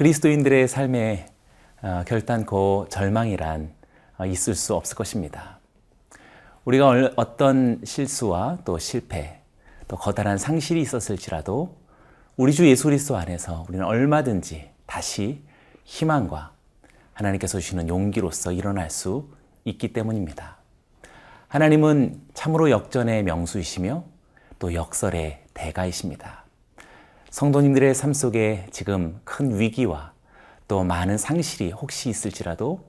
그리스도인들의 삶에 어, 결단코 절망이란 어, 있을 수 없을 것입니다. 우리가 어떤 실수와 또 실패, 또 거다란 상실이 있었을지라도 우리 주 예수 그리스도 안에서 우리는 얼마든지 다시 희망과 하나님께서 주시는 용기로서 일어날 수 있기 때문입니다. 하나님은 참으로 역전의 명수이시며 또 역설의 대가이십니다. 성도님들의 삶 속에 지금 큰 위기와 또 많은 상실이 혹시 있을지라도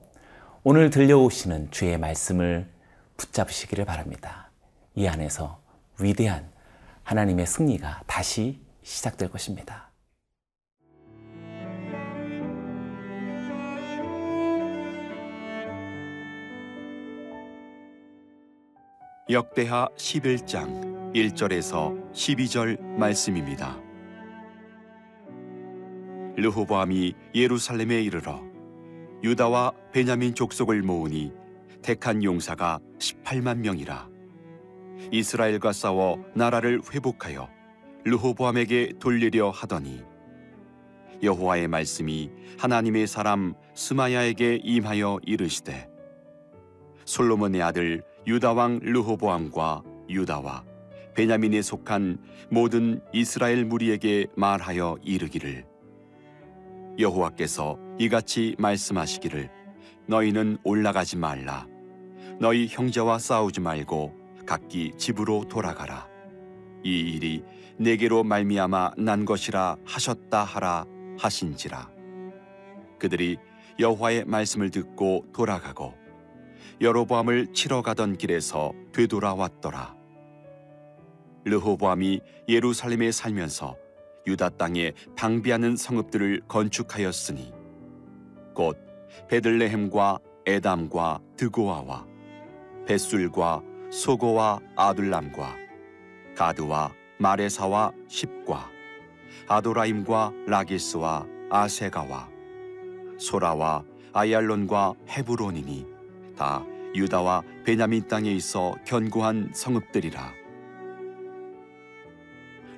오늘 들려오시는 주의 말씀을 붙잡으시기를 바랍니다. 이 안에서 위대한 하나님의 승리가 다시 시작될 것입니다. 역대하 11장 1절에서 12절 말씀입니다. 르호보암이 예루살렘에 이르러 유다와 베냐민 족속을 모으니 택한 용사가 18만 명이라. 이스라엘과 싸워 나라를 회복하여 르호보암에게 돌리려 하더니 여호와의 말씀이 하나님의 사람 스마야에게 임하여 이르시되 솔로몬의 아들 유다 왕 르호보암과 유다와 베냐민에 속한 모든 이스라엘 무리에게 말하여 이르기를 여호와께서 이같이 말씀하시기를 너희는 올라가지 말라. 너희 형제와 싸우지 말고 각기 집으로 돌아가라. 이 일이 내게로 말미암아 난 것이라 하셨다 하라 하신지라. 그들이 여호와의 말씀을 듣고 돌아가고 여로보암을 치러 가던 길에서 되돌아왔더라. 르호보암이 예루살렘에 살면서 유다 땅에 방비하는 성읍들을 건축하였으니 곧 베들레헴과 에담과 드고아와 벳술과 소고와 아둘람과 가드와 마레사와 십과 아도라임과 라기스와 아세가와 소라와 아얄론과 헤브론이니 다 유다와 베냐민 땅에 있어 견고한 성읍들이라.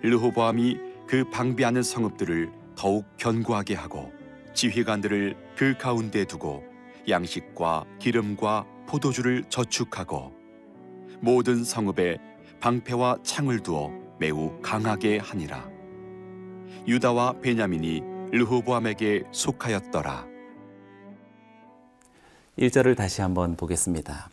르호보암이 그 방비하는 성읍들을 더욱 견고하게 하고 지휘관들을 그 가운데 두고 양식과 기름과 포도주를 저축하고 모든 성읍에 방패와 창을 두어 매우 강하게 하니라 유다와 베냐민이 르호보암에게 속하였더라 1절을 다시 한번 보겠습니다.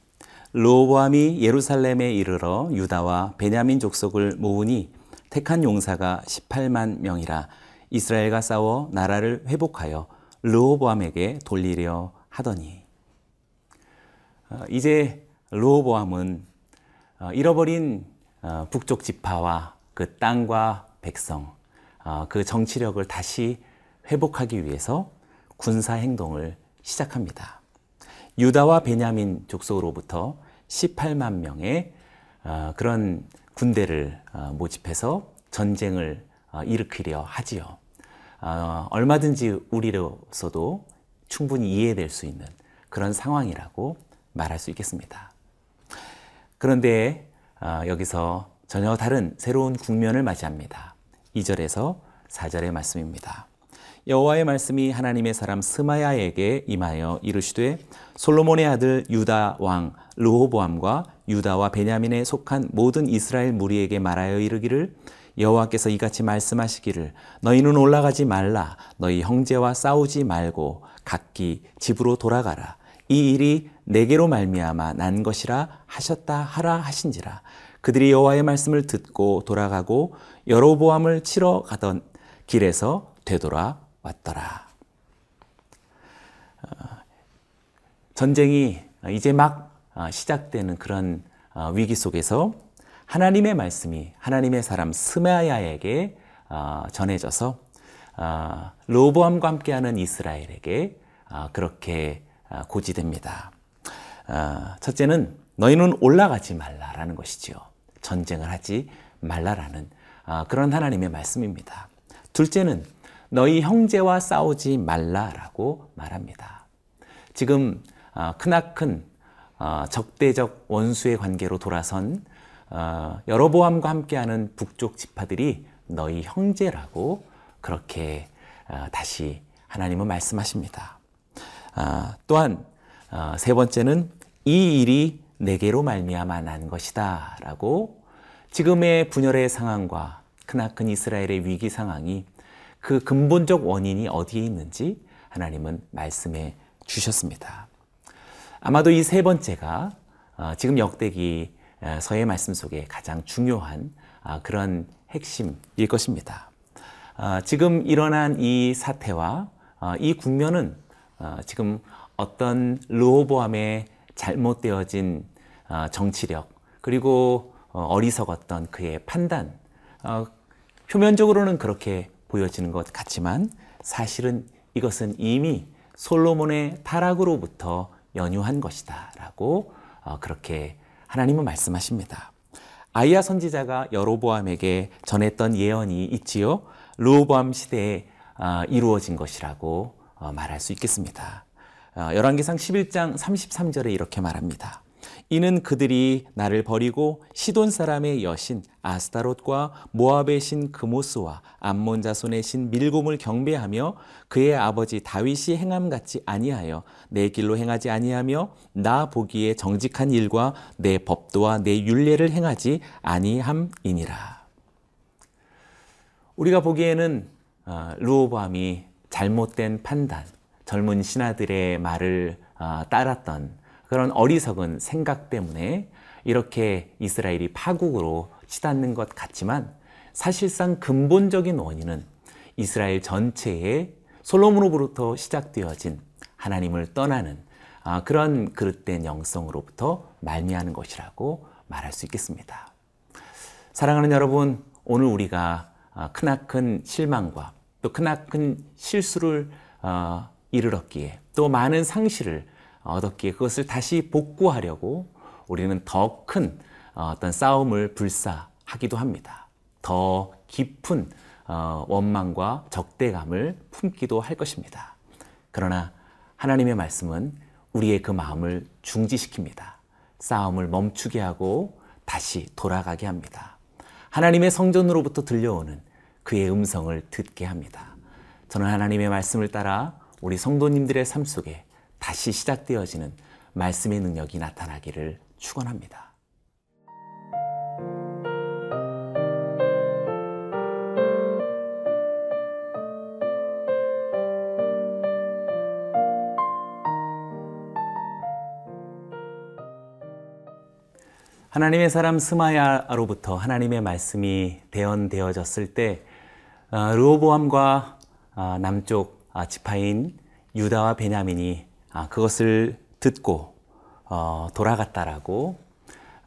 르호보암이 예루살렘에 이르러 유다와 베냐민 족속을 모으니 택한 용사가 18만 명이라 이스라엘과 싸워 나라를 회복하여 르호보암에게 돌리려 하더니 어, 이제 르호보암은 어, 잃어버린 어, 북쪽 지파와 그 땅과 백성 그 정치력을 다시 회복하기 위해서 군사 행동을 시작합니다. 유다와 베냐민 족속으로부터 18만 명의 그런 군대를 모집해서 전쟁을 일으키려 하지요. 얼마든지 우리로서도 충분히 이해될 수 있는 그런 상황이라고 말할 수 있겠습니다. 그런데 여기서 전혀 다른 새로운 국면을 맞이합니다. 2절에서 4절의 말씀입니다. 여호와의 말씀이 하나님의 사람 스마야에게 임하여 이르시되 솔로몬의 아들 유다 왕 르호보암과 유다와 베냐민에 속한 모든 이스라엘 무리에게 말하여 이르기를 여호와께서 이같이 말씀하시기를 너희는 올라가지 말라 너희 형제와 싸우지 말고 각기 집으로 돌아가라. 이 일이 내게로 말미암아 난 것이라 하셨다 하라 하신지라. 그들이 여호와의 말씀을 듣고 돌아가고 여로보암을 치러 가던 길에서 되돌아 왔더라. 어, 전쟁이 이제 막 어, 시작되는 그런 어, 위기 속에서 하나님의 말씀이 하나님의 사람 스마야에게 전해져서 로보암과 함께하는 이스라엘에게 그렇게 고지됩니다. 첫째는 너희는 올라가지 말라라는 것이지요. 전쟁을 하지 말라라는 그런 하나님의 말씀입니다. 둘째는 너희 형제와 싸우지 말라라고 말합니다. 지금 크나큰 적대적 원수의 관계로 돌아선 여로보암과 함께하는 북쪽 지파들이 너희 형제라고 그렇게 다시 하나님은 말씀하십니다. 아, 또한 어, 세 번째는 이 일이 내게로 말미암아 난 것이다라고 지금의 분열의 상황과 크나큰 이스라엘의 위기 상황이 그 근본적 원인이 어디에 있는지 하나님은 말씀해 주셨습니다. 아마도 이 세 번째가 어, 지금 역대기 어, 서의 말씀 속에 가장 중요한 그런 핵심일 것입니다. 지금 일어난 이 사태와 이 국면은 지금 어떤 르호보암의 잘못되어진 어, 정치력 그리고 어, 어리석었던 그의 판단 어, 표면적으로는 그렇게 보여지는 것 같지만 사실은 이것은 이미 솔로몬의 타락으로부터 연유한 것이다 라고 그렇게 하나님은 말씀하십니다. 아이야 선지자가 여로보암에게 전했던 예언이 있지요. 르호보암 시대에 이루어진 것이라고 말할 수 있겠습니다. 어, 열왕기상 11장 33절에 이렇게 말합니다. 이는 그들이 나를 버리고 시돈 사람의 여신 아스타롯과 모압의 신 그모스와 암몬 자손의 신 밀곰을 경배하며 그의 아버지 다윗이 행함 같이 아니하여 내 길로 행하지 아니하며 나 보기에 정직한 일과 내 법도와 내 율례를 행하지 아니함이니라. 우리가 보기에는 어, 르호보암이 잘못된 판단, 젊은 신하들의 말을 아, 따랐던 그런 어리석은 생각 때문에 이렇게 이스라엘이 파국으로 치닫는 것 같지만 사실상 근본적인 원인은 이스라엘 전체에 솔로몬으로부터 시작되어진 하나님을 떠나는 아, 그런 그릇된 영성으로부터 말미하는 것이라고 말할 수 있겠습니다. 사랑하는 여러분, 오늘 우리가 아, 크나큰 실망과 또 크나큰 실수를 이르렀기에 또 많은 상실을 얻었기에 그것을 다시 복구하려고 우리는 더 큰 어떤 싸움을 불사하기도 합니다. 더 깊은 어, 원망과 적대감을 품기도 할 것입니다. 그러나 하나님의 말씀은 우리의 그 마음을 중지시킵니다. 싸움을 멈추게 하고 다시 돌아가게 합니다. 하나님의 성전으로부터 들려오는 그의 음성을 듣게 합니다. 저는 하나님의 말씀을 따라 우리 성도님들의 삶 속에 다시 시작되어지는 말씀의 능력이 나타나기를 축원합니다. 하나님의 사람 스마야로부터 하나님의 말씀이 대언되어졌을 때 어, 르호보암과 어, 남쪽 아, 지파인 유다와 베냐민이 아, 그것을 듣고 어, 돌아갔다라고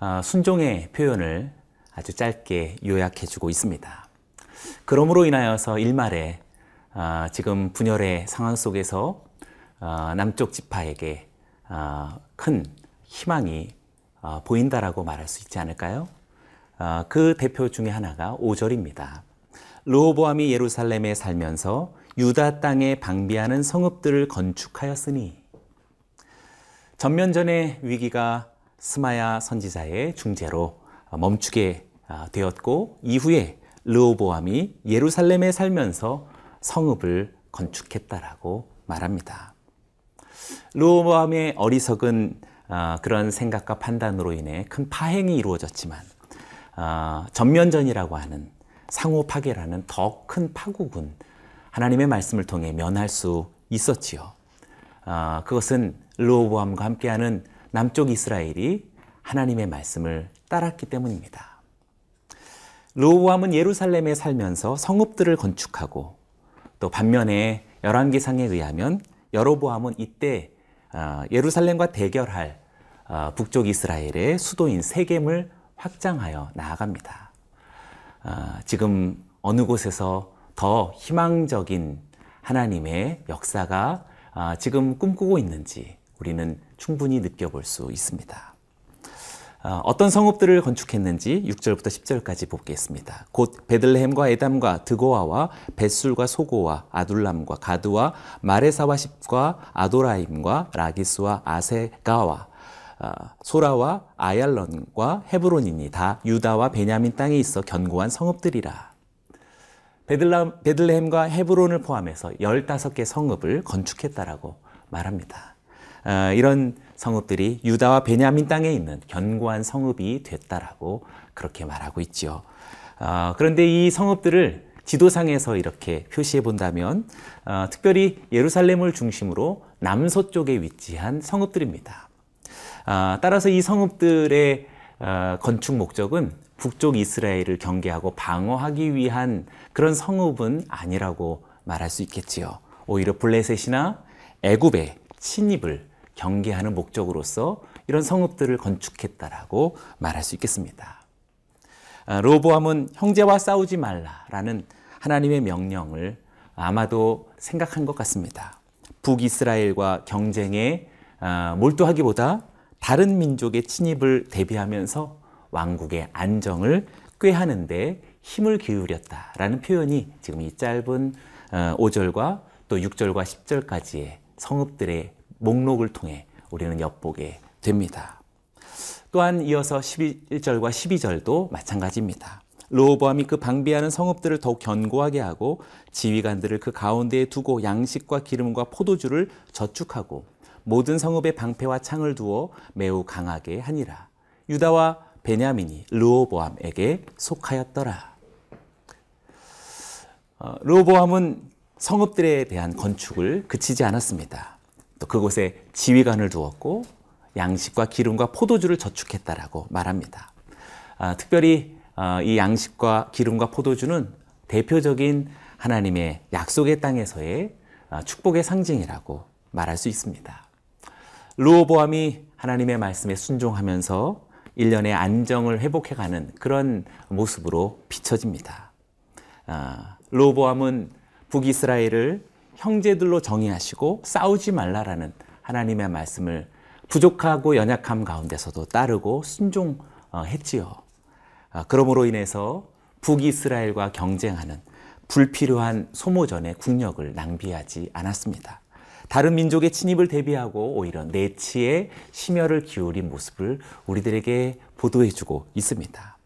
어, 순종의 표현을 아주 짧게 요약해 주고 있습니다. 그러므로 인하여서 일말에 아, 지금 분열의 상황 속에서 남쪽 지파에게 큰 희망이 보인다라고 말할 수 있지 않을까요? 그 대표 중에 하나가 5절입니다. 르호보암이 예루살렘에 살면서 유다 땅에 방비하는 성읍들을 건축하였으니 전면전의 위기가 스마야 선지자의 중재로 멈추게 아, 되었고 이후에 르호보암이 예루살렘에 살면서 성읍을 건축했다라고 말합니다. 르호보암의 어리석은 아, 그런 생각과 판단으로 인해 큰 파행이 이루어졌지만 아, 전면전이라고 하는 상호 파괴라는 더 큰 파국은 하나님의 말씀을 통해 면할 수 있었지요. 아, 그것은 르호보암과 함께하는 남쪽 이스라엘이 하나님의 말씀을 따랐기 때문입니다. 르호보암은 예루살렘에 살면서 성읍들을 건축하고 또 반면에 열왕기상에 의하면 여로보암은 이때 아, 예루살렘과 대결할 아, 북쪽 이스라엘의 수도인 세겜을 확장하여 나아갑니다. 아, 지금 어느 곳에서 더 희망적인 하나님의 역사가 아, 지금 꿈꾸고 있는지 우리는 충분히 느껴볼 수 있습니다. 아, 어떤 성읍들을 건축했는지 6절부터 10절까지 보겠습니다. 곧 베들레헴과 에담과 드고아와 벳술과 소고와 아둘람과 가드와 마레사와 십과 아도라임과 라기스와 아세가와 아, 소라와 아얄런과 헤브론이니 다 유다와 베냐민 땅에 있어 견고한 성읍들이라. 베들라, 베들레헴과 헤브론을 포함해서 15개 성읍을 건축했다라고 말합니다. 어, 이런 성읍들이 유다와 베냐민 땅에 있는 견고한 성읍이 됐다라고 그렇게 말하고 있지요. 어, 그런데 이 성읍들을 지도상에서 이렇게 표시해 본다면 어, 특별히 예루살렘을 중심으로 남서쪽에 위치한 성읍들입니다. 아, 따라서 이 성읍들의 어, 건축 목적은 북쪽 이스라엘을 경계하고 방어하기 위한 그런 성읍은 아니라고 말할 수 있겠지요. 오히려 블레셋이나 애굽의 침입을 경계하는 목적으로서 이런 성읍들을 건축했다라고 말할 수 있겠습니다. 아, 로보암은 형제와 싸우지 말라라는 하나님의 명령을 아마도 생각한 것 같습니다. 북이스라엘과 경쟁에 아, 몰두하기보다 다른 민족의 침입을 대비하면서 왕국의 안정을 꾀하는데 힘을 기울였다라는 표현이 지금 이 짧은 5절과 어, 또 6절과 10절까지의 성읍들의 목록을 통해 우리는 엿보게 됩니다. 또한 이어서 11절과 12절도 마찬가지입니다. 로보암이 그 방비하는 성읍들을 더욱 견고하게 하고 지휘관들을 그 가운데에 두고 양식과 기름과 포도주를 저축하고 모든 성읍의 방패와 창을 두어 매우 강하게 하니라. 유다와 베냐민이 르호보암에게 속하였더라. 어, 르호보암은 성읍들에 대한 건축을 그치지 않았습니다. 또 그곳에 지휘관을 두었고 양식과 기름과 포도주를 저축했다라고 말합니다. 아, 특별히 아, 이 양식과 기름과 포도주는 대표적인 하나님의 약속의 땅에서의 아, 축복의 상징이라고 말할 수 있습니다. 르호보암이 하나님의 말씀에 순종하면서 일련의 안정을 회복해가는 그런 모습으로 비춰집니다. 아, 르호보암은 북이스라엘을 형제들로 정의하시고 싸우지 말라라는 하나님의 말씀을 부족하고 연약함 가운데서도 따르고 순종했지요. 아, 그러므로 인해서 북이스라엘과 경쟁하는 불필요한 소모전의 국력을 낭비하지 않았습니다. 다른 민족의 침입을 대비하고 오히려 내치에 심혈을 기울인 모습을 우리들에게 보도해주고 있습니다.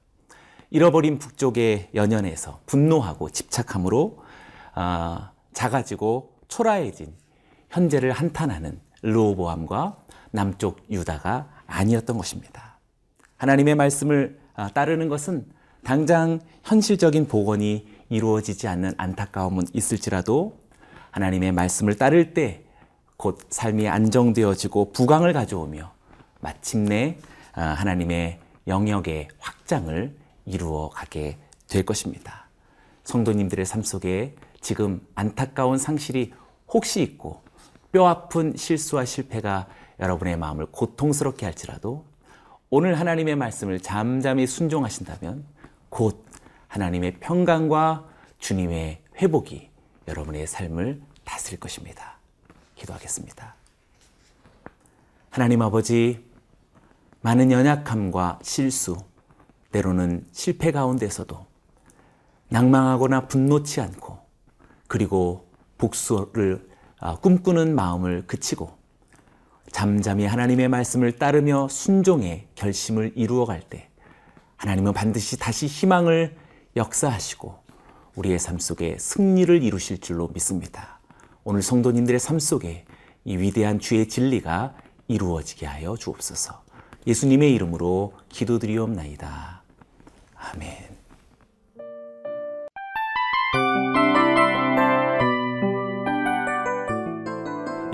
잃어버린 북쪽의 연연에서 분노하고 집착함으로 아, 작아지고 초라해진 현재를 한탄하는 르호보암과 남쪽 유다가 아니었던 것입니다. 하나님의 말씀을 아, 따르는 것은 당장 현실적인 복원이 이루어지지 않는 안타까움은 있을지라도 하나님의 말씀을 따를 때 곧 삶이 안정되어지고 부강을 가져오며 마침내 아, 하나님의 영역의 확장을 이루어 가게 될 것입니다. 성도님들의 삶 속에 지금 안타까운 상실이 혹시 있고 뼈 아픈 실수와 실패가 여러분의 마음을 고통스럽게 할지라도 오늘 하나님의 말씀을 잠잠히 순종하신다면 곧 하나님의 평강과 주님의 회복이 여러분의 삶을 다스릴 것입니다. 기도하겠습니다. 하나님 아버지, 많은 연약함과 실수, 때로는 실패 가운데서도 낭망하거나 분노치 않고 그리고 복수를 아, 꿈꾸는 마음을 그치고 잠잠히 하나님의 말씀을 따르며 순종의 결심을 이루어 갈 때 하나님은 반드시 다시 희망을 역사하시고 우리의 삶 속에 승리를 이루실 줄로 믿습니다. 오늘 성도님들의 삶 속에 이 위대한 주의 진리가 이루어지게 하여 주옵소서. 예수님의 이름으로 기도드리옵나이다. 아멘.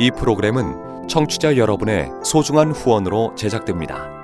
이 프로그램은 청취자 여러분의 소중한 후원으로 제작됩니다.